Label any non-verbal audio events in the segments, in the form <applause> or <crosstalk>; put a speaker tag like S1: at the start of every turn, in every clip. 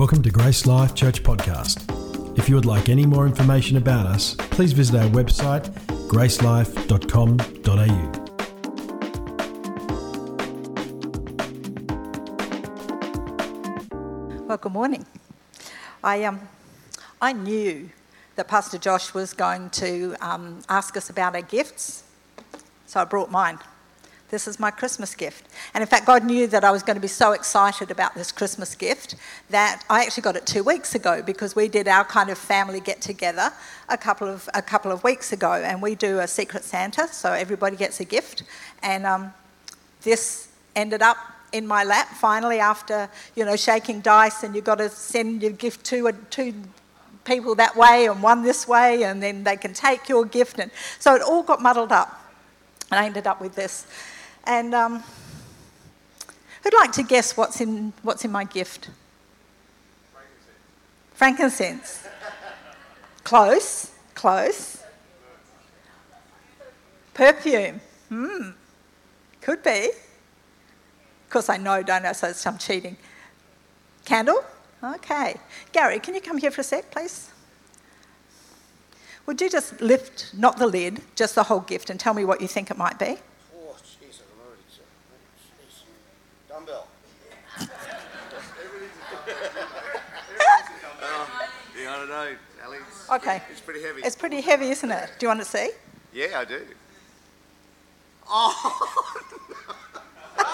S1: Welcome to Grace Life Church Podcast. If you would like any more information about us, please visit our website gracelife.com.au.
S2: Well, good morning. I, um, I knew that Pastor Josh was going to um, ask us about our gifts, so I brought mine. This is my Christmas gift. And in fact, God knew that I was going to be so excited about this Christmas gift that I actually got it two weeks ago because we did our kind of family get together a couple of, a couple of weeks ago. And we do a Secret Santa, so everybody gets a gift. And um, this ended up in my lap finally after, you know, shaking dice and you've got to send your gift to two people that way and one this way and then they can take your gift. And so it all got muddled up. And I ended up with this. And um, who'd like to guess what's in, what's in my gift? Frankincense. Frankincense. close, close. Perfume. Hmm. Could be. Of course, I know, don't I? So it's some cheating. Candle? Okay. Gary, can you come here for a sec, please? Would you just lift, not the lid, just the whole gift and tell me what you think it might be?
S3: Yeah, I don't know, Alex.
S2: Okay.
S3: It's pretty heavy.
S2: It's pretty heavy, isn't it? Do you want to see?
S3: Yeah, I do. Oh! <laughs>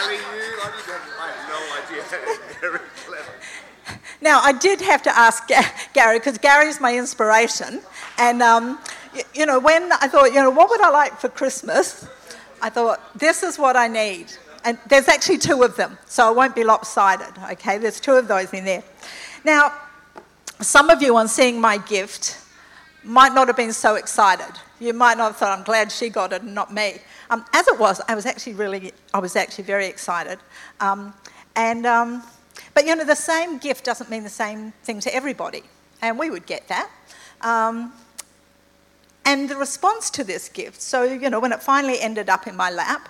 S3: Ali, you, I, have, I had no idea. <laughs> Very clever.
S2: Now, I did have to ask Gary, because Gary is my inspiration. And um, you know, when I thought, you know, what would I like for Christmas? I thought, this is what I need. And there's actually two of them, so I won't be lopsided, okay? There's two of those in there. Now, some of you on seeing my gift might not have been so excited. You might not have thought, I'm glad she got it and not me. Um, as it was, I was actually really, I was actually very excited. Um, and, um, but you know, the same gift doesn't mean the same thing to everybody. And we would get that. Um, and the response to this gift, so, you know, when it finally ended up in my lap,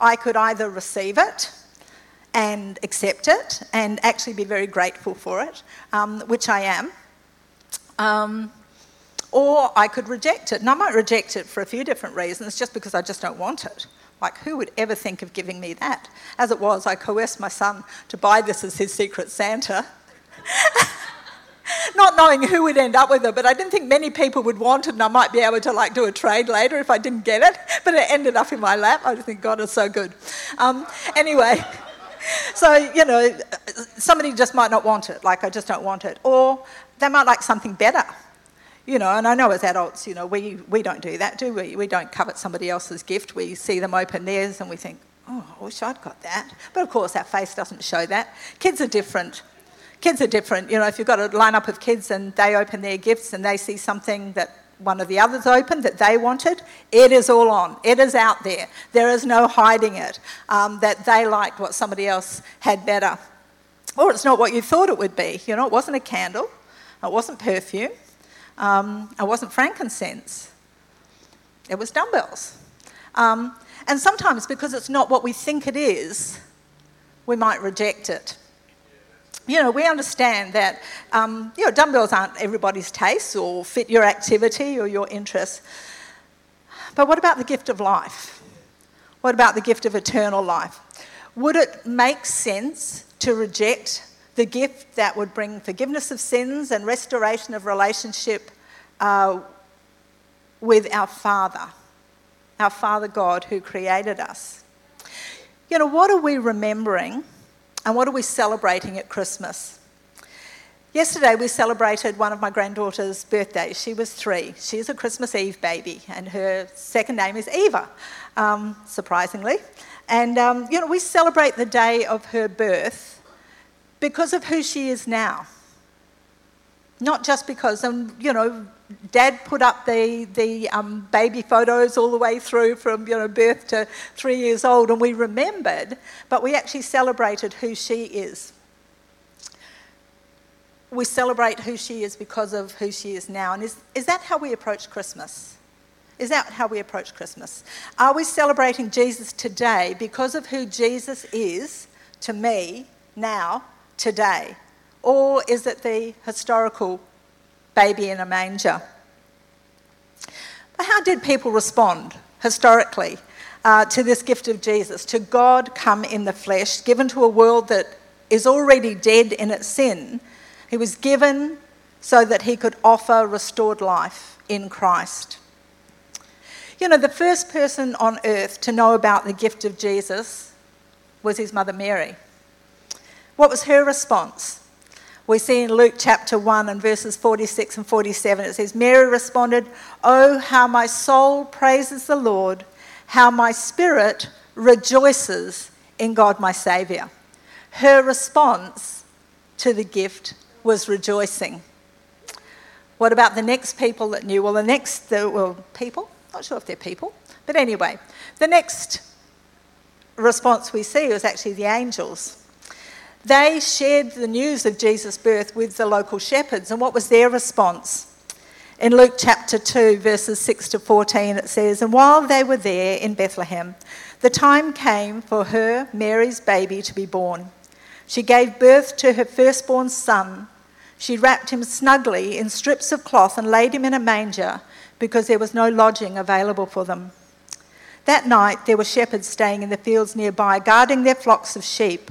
S2: I could either receive it and accept it and actually be very grateful for it, um, which I am. Um, or I could reject it. And I might reject it for a few different reasons, just because I just don't want it. Like, who would ever think of giving me that? As it was, I coerced my son to buy this as his secret Santa. <laughs> <laughs> not knowing who would end up with it, but I didn't think many people would want it, and I might be able to like do a trade later if I didn't get it. <laughs> But it ended up in my lap. I just think God is so good. Um, anyway, <laughs> so you know, somebody just might not want it. Like I just don't want it, or they might like something better. You know, and I know as adults, you know, we, we don't do that, do we? We don't covet somebody else's gift. We see them open theirs and we think, oh, I wish I'd got that. But of course, our face doesn't show that. Kids are different kids are different. You know, if you've got a lineup of kids and they open their gifts and they see something that one of the others opened that they wanted, it is all on. It is out there. There is no hiding it um, that they liked what somebody else had better. Or it's not what you thought it would be. You know, it wasn't a candle, it wasn't perfume, um, it wasn't frankincense, it was dumbbells. Um, and sometimes because it's not what we think it is, we might reject it you know, we understand that, um, you know, dumbbells aren't everybody's taste or fit your activity or your interests. But what about the gift of life? What about the gift of eternal life? Would it make sense to reject the gift that would bring forgiveness of sins and restoration of relationship uh, with our Father, our Father God who created us? You know, what are we remembering? And what are we celebrating at Christmas? Yesterday, we celebrated one of my granddaughter's birthdays. She was three. She's a Christmas Eve baby, and her second name is Eva, um, surprisingly. And, um, you know, we celebrate the day of her birth because of who she is now. Not just because, and, you know, Dad put up the, the um, baby photos all the way through from you know, birth to three years old, and we remembered, but we actually celebrated who she is. We celebrate who she is because of who she is now. And is, is that how we approach Christmas? Is that how we approach Christmas? Are we celebrating Jesus today because of who Jesus is to me now, today? Or is it the historical baby in a manger? But how did people respond historically uh, to this gift of Jesus, to God come in the flesh, given to a world that is already dead in its sin? He was given so that he could offer restored life in Christ. You know, the first person on earth to know about the gift of Jesus was his mother Mary. What was her response? We see in Luke chapter 1 and verses 46 and 47, it says, Mary responded, Oh, how my soul praises the Lord, how my spirit rejoices in God my Saviour. Her response to the gift was rejoicing. What about the next people that knew? Well, the next well, people, not sure if they're people. But anyway, the next response we see was actually the angels. They shared the news of Jesus' birth with the local shepherds, and what was their response? In Luke chapter 2, verses 6 to 14, it says, And while they were there in Bethlehem, the time came for her, Mary's baby, to be born. She gave birth to her firstborn son. She wrapped him snugly in strips of cloth and laid him in a manger because there was no lodging available for them. That night there were shepherds staying in the fields nearby, guarding their flocks of sheep.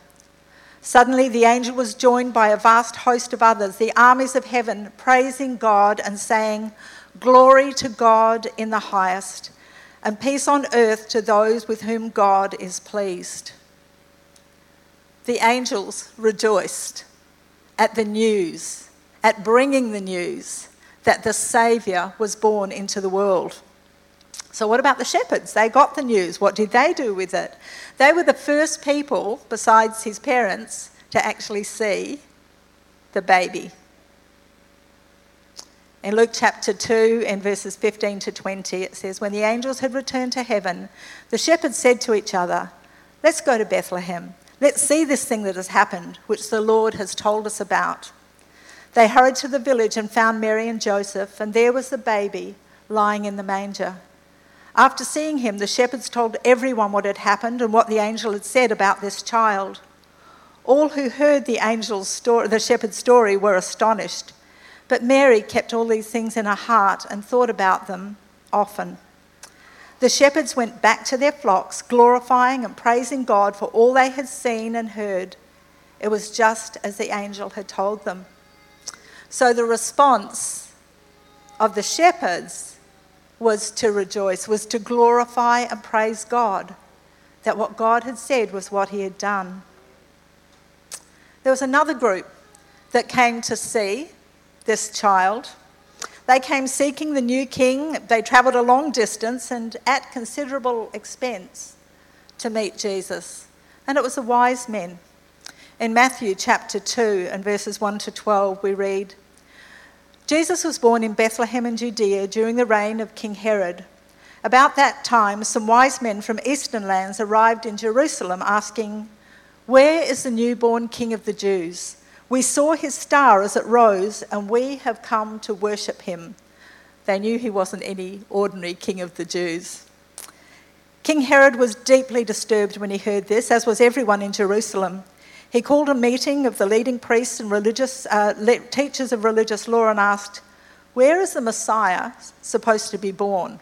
S2: Suddenly, the angel was joined by a vast host of others, the armies of heaven, praising God and saying, Glory to God in the highest, and peace on earth to those with whom God is pleased. The angels rejoiced at the news at bringing the news that the Saviour was born into the world. So, what about the shepherds? They got the news. What did they do with it? They were the first people, besides his parents, to actually see the baby. In Luke chapter 2, in verses 15 to 20, it says, When the angels had returned to heaven, the shepherds said to each other, Let's go to Bethlehem. Let's see this thing that has happened, which the Lord has told us about. They hurried to the village and found Mary and Joseph, and there was the baby lying in the manger. After seeing him, the shepherds told everyone what had happened and what the angel had said about this child. All who heard the angel's story, the shepherd's story, were astonished. But Mary kept all these things in her heart and thought about them often. The shepherds went back to their flocks, glorifying and praising God for all they had seen and heard. It was just as the angel had told them. So the response of the shepherds was to rejoice, was to glorify and praise God, that what God had said was what he had done. There was another group that came to see this child. They came seeking the new king. They travelled a long distance and at considerable expense to meet Jesus. And it was the wise men. In Matthew chapter 2 and verses 1 to 12, we read Jesus was born in Bethlehem in Judea during the reign of King Herod. About that time, some wise men from eastern lands arrived in Jerusalem asking, Where is the newborn King of the Jews? We saw his star as it rose, and we have come to worship him. They knew he wasn't any ordinary King of the Jews. King Herod was deeply disturbed when he heard this, as was everyone in Jerusalem. He called a meeting of the leading priests and religious uh, teachers of religious law and asked, Where is the Messiah supposed to be born?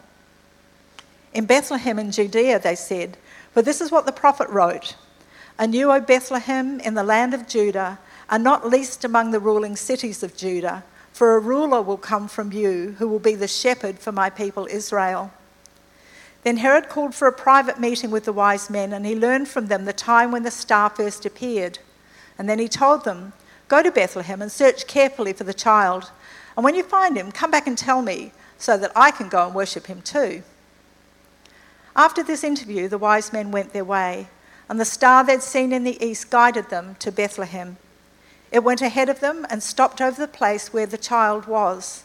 S2: In Bethlehem in Judea, they said, for this is what the prophet wrote And you, O Bethlehem, in the land of Judah, are not least among the ruling cities of Judah, for a ruler will come from you who will be the shepherd for my people Israel. Then Herod called for a private meeting with the wise men, and he learned from them the time when the star first appeared. And then he told them, Go to Bethlehem and search carefully for the child. And when you find him, come back and tell me, so that I can go and worship him too. After this interview, the wise men went their way, and the star they'd seen in the east guided them to Bethlehem. It went ahead of them and stopped over the place where the child was.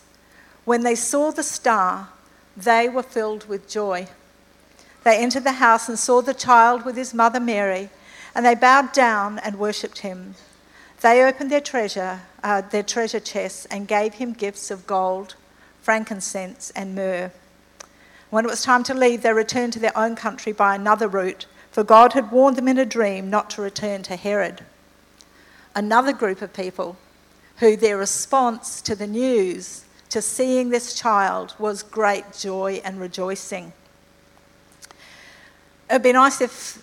S2: When they saw the star, they were filled with joy. They entered the house and saw the child with his mother Mary, and they bowed down and worshipped him. They opened their treasure, uh, their treasure chests, and gave him gifts of gold, frankincense, and myrrh. When it was time to leave, they returned to their own country by another route, for God had warned them in a dream not to return to Herod. Another group of people who their response to the news, to seeing this child, was great joy and rejoicing. It'd be nice if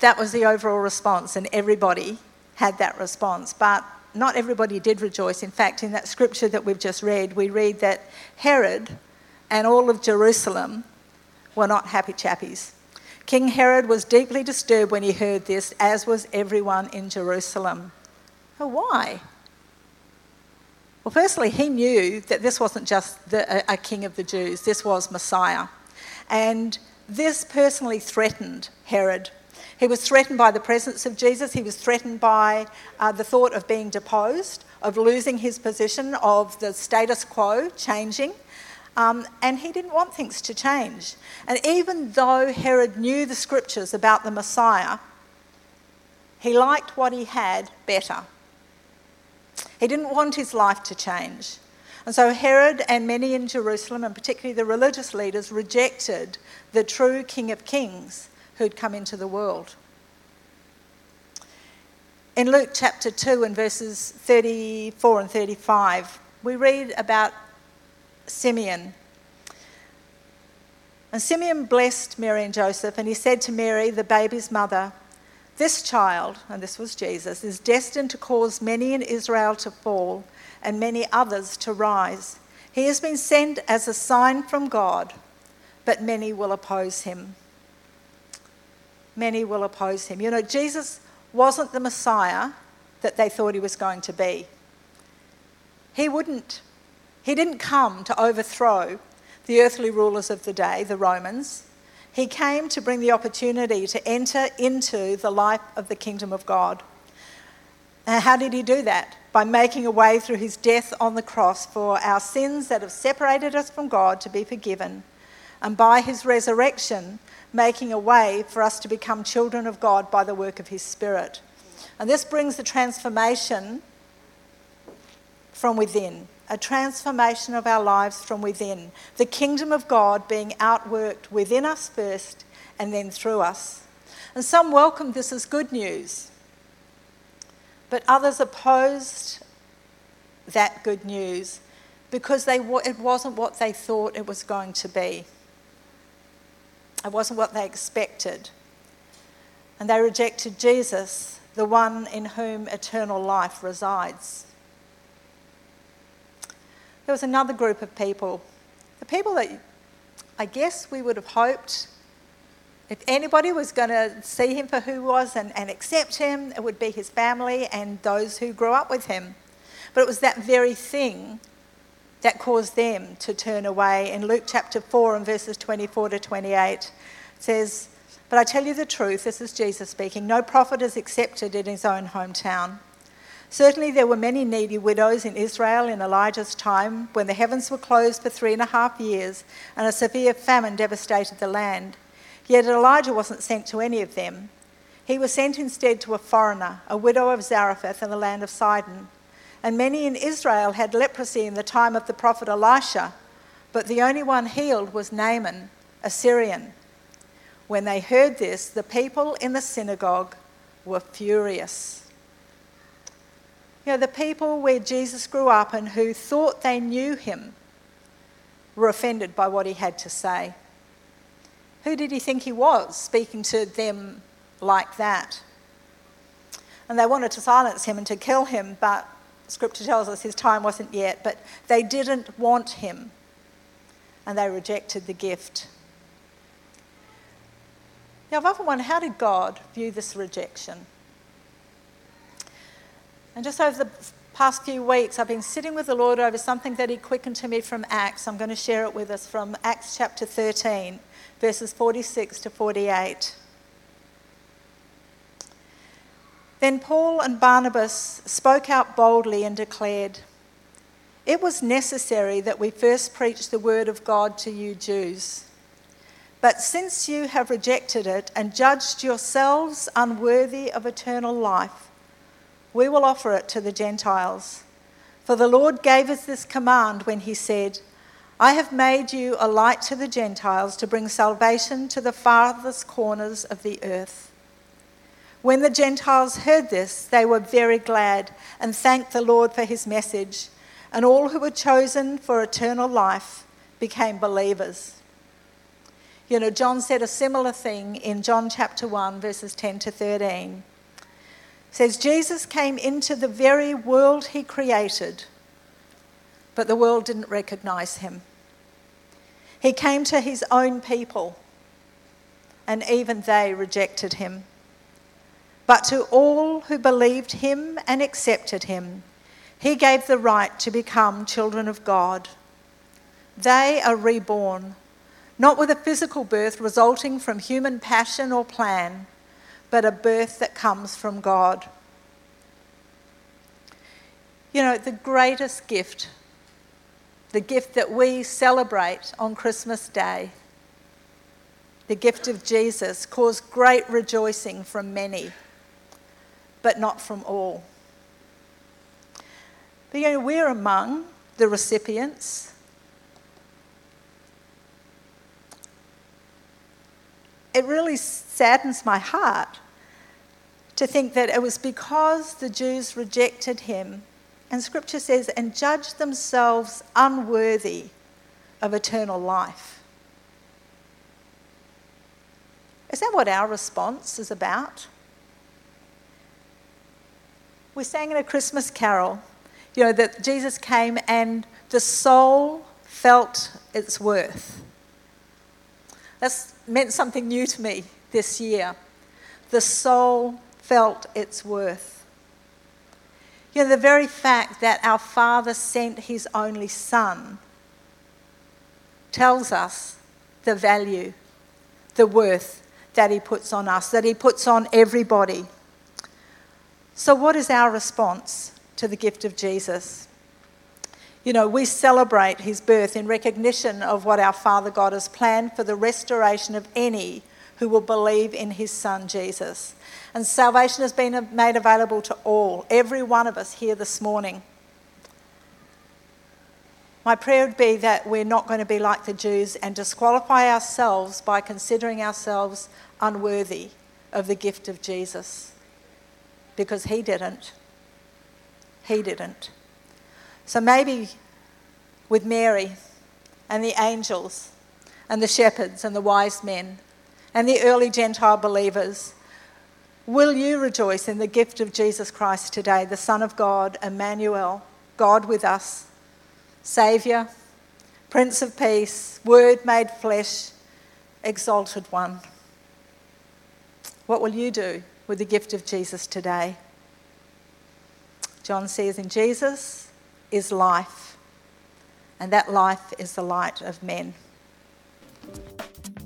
S2: that was the overall response and everybody had that response, but not everybody did rejoice. In fact, in that scripture that we've just read, we read that Herod and all of Jerusalem were not happy chappies. King Herod was deeply disturbed when he heard this, as was everyone in Jerusalem. Well, why? Well, firstly, he knew that this wasn't just the, a, a king of the Jews, this was Messiah. And this personally threatened Herod. He was threatened by the presence of Jesus, he was threatened by uh, the thought of being deposed, of losing his position, of the status quo changing. Um, and he didn't want things to change. And even though Herod knew the scriptures about the Messiah, he liked what he had better. He didn't want his life to change. And so Herod and many in Jerusalem, and particularly the religious leaders, rejected the true King of Kings who'd come into the world. In Luke chapter 2 and verses 34 and 35, we read about Simeon. And Simeon blessed Mary and Joseph, and he said to Mary, the baby's mother, This child, and this was Jesus, is destined to cause many in Israel to fall and many others to rise. He has been sent as a sign from God, but many will oppose him many will oppose him. You know, Jesus wasn't the Messiah that they thought he was going to be. He wouldn't. He didn't come to overthrow the earthly rulers of the day, the Romans. He came to bring the opportunity to enter into the life of the kingdom of God. And how did he do that? By making a way through his death on the cross for our sins that have separated us from God to be forgiven, and by his resurrection making a way for us to become children of God by the work of His Spirit. And this brings the transformation from within, a transformation of our lives from within. The kingdom of God being outworked within us first and then through us. And some welcome this as good news, but others opposed that good news because they, it wasn't what they thought it was going to be. It wasn't what they expected. And they rejected Jesus, the one in whom eternal life resides. There was another group of people, the people that I guess we would have hoped if anybody was going to see him for who he was and, and accept him, it would be his family and those who grew up with him. But it was that very thing that caused them to turn away. In Luke chapter 4 and verses 24 to 28, says, But I tell you the truth, this is Jesus speaking, no prophet is accepted in his own hometown. Certainly, there were many needy widows in Israel in Elijah's time when the heavens were closed for three and a half years and a severe famine devastated the land. Yet Elijah wasn't sent to any of them. He was sent instead to a foreigner, a widow of Zarephath in the land of Sidon. And many in Israel had leprosy in the time of the prophet Elisha, but the only one healed was Naaman, a Syrian. When they heard this, the people in the synagogue were furious. You know, the people where Jesus grew up and who thought they knew him were offended by what he had to say. Who did he think he was, speaking to them like that? And they wanted to silence him and to kill him, but Scripture tells us his time wasn't yet, but they didn't want him and they rejected the gift. Now, I've often wondered how did God view this rejection? And just over the past few weeks, I've been sitting with the Lord over something that He quickened to me from Acts. I'm going to share it with us from Acts chapter 13, verses 46 to 48. Then Paul and Barnabas spoke out boldly and declared, It was necessary that we first preach the word of God to you Jews. But since you have rejected it and judged yourselves unworthy of eternal life, we will offer it to the Gentiles. For the Lord gave us this command when he said, I have made you a light to the Gentiles to bring salvation to the farthest corners of the earth. When the Gentiles heard this, they were very glad and thanked the Lord for his message, and all who were chosen for eternal life became believers. You know, John said a similar thing in John chapter 1, verses 10 to 13 says Jesus came into the very world he created, but the world didn't recognize him. He came to his own people, and even they rejected him. But to all who believed him and accepted him, he gave the right to become children of God. They are reborn, not with a physical birth resulting from human passion or plan but a birth that comes from God. You know, the greatest gift, the gift that we celebrate on Christmas Day, the gift of Jesus, caused great rejoicing from many, but not from all. But you know, we're among the recipients. It really saddens my heart to think that it was because the Jews rejected him, and scripture says, and judge themselves unworthy of eternal life. Is that what our response is about? We sang in a Christmas carol, you know, that Jesus came and the soul felt its worth. That's meant something new to me this year. The soul felt its worth. You know, the very fact that our Father sent His only Son tells us the value, the worth that He puts on us, that He puts on everybody. So, what is our response to the gift of Jesus? You know, we celebrate his birth in recognition of what our Father God has planned for the restoration of any who will believe in his Son Jesus. And salvation has been made available to all, every one of us here this morning. My prayer would be that we're not going to be like the Jews and disqualify ourselves by considering ourselves unworthy of the gift of Jesus. Because he didn't. He didn't. So maybe with Mary and the angels and the shepherds and the wise men and the early Gentile believers, will you rejoice in the gift of Jesus Christ today, the Son of God, Emmanuel, God with us, Saviour, Prince of Peace, Word made flesh, Exalted One? What will you do with the gift of Jesus today? John says, In Jesus, is life, and that life is the light of men.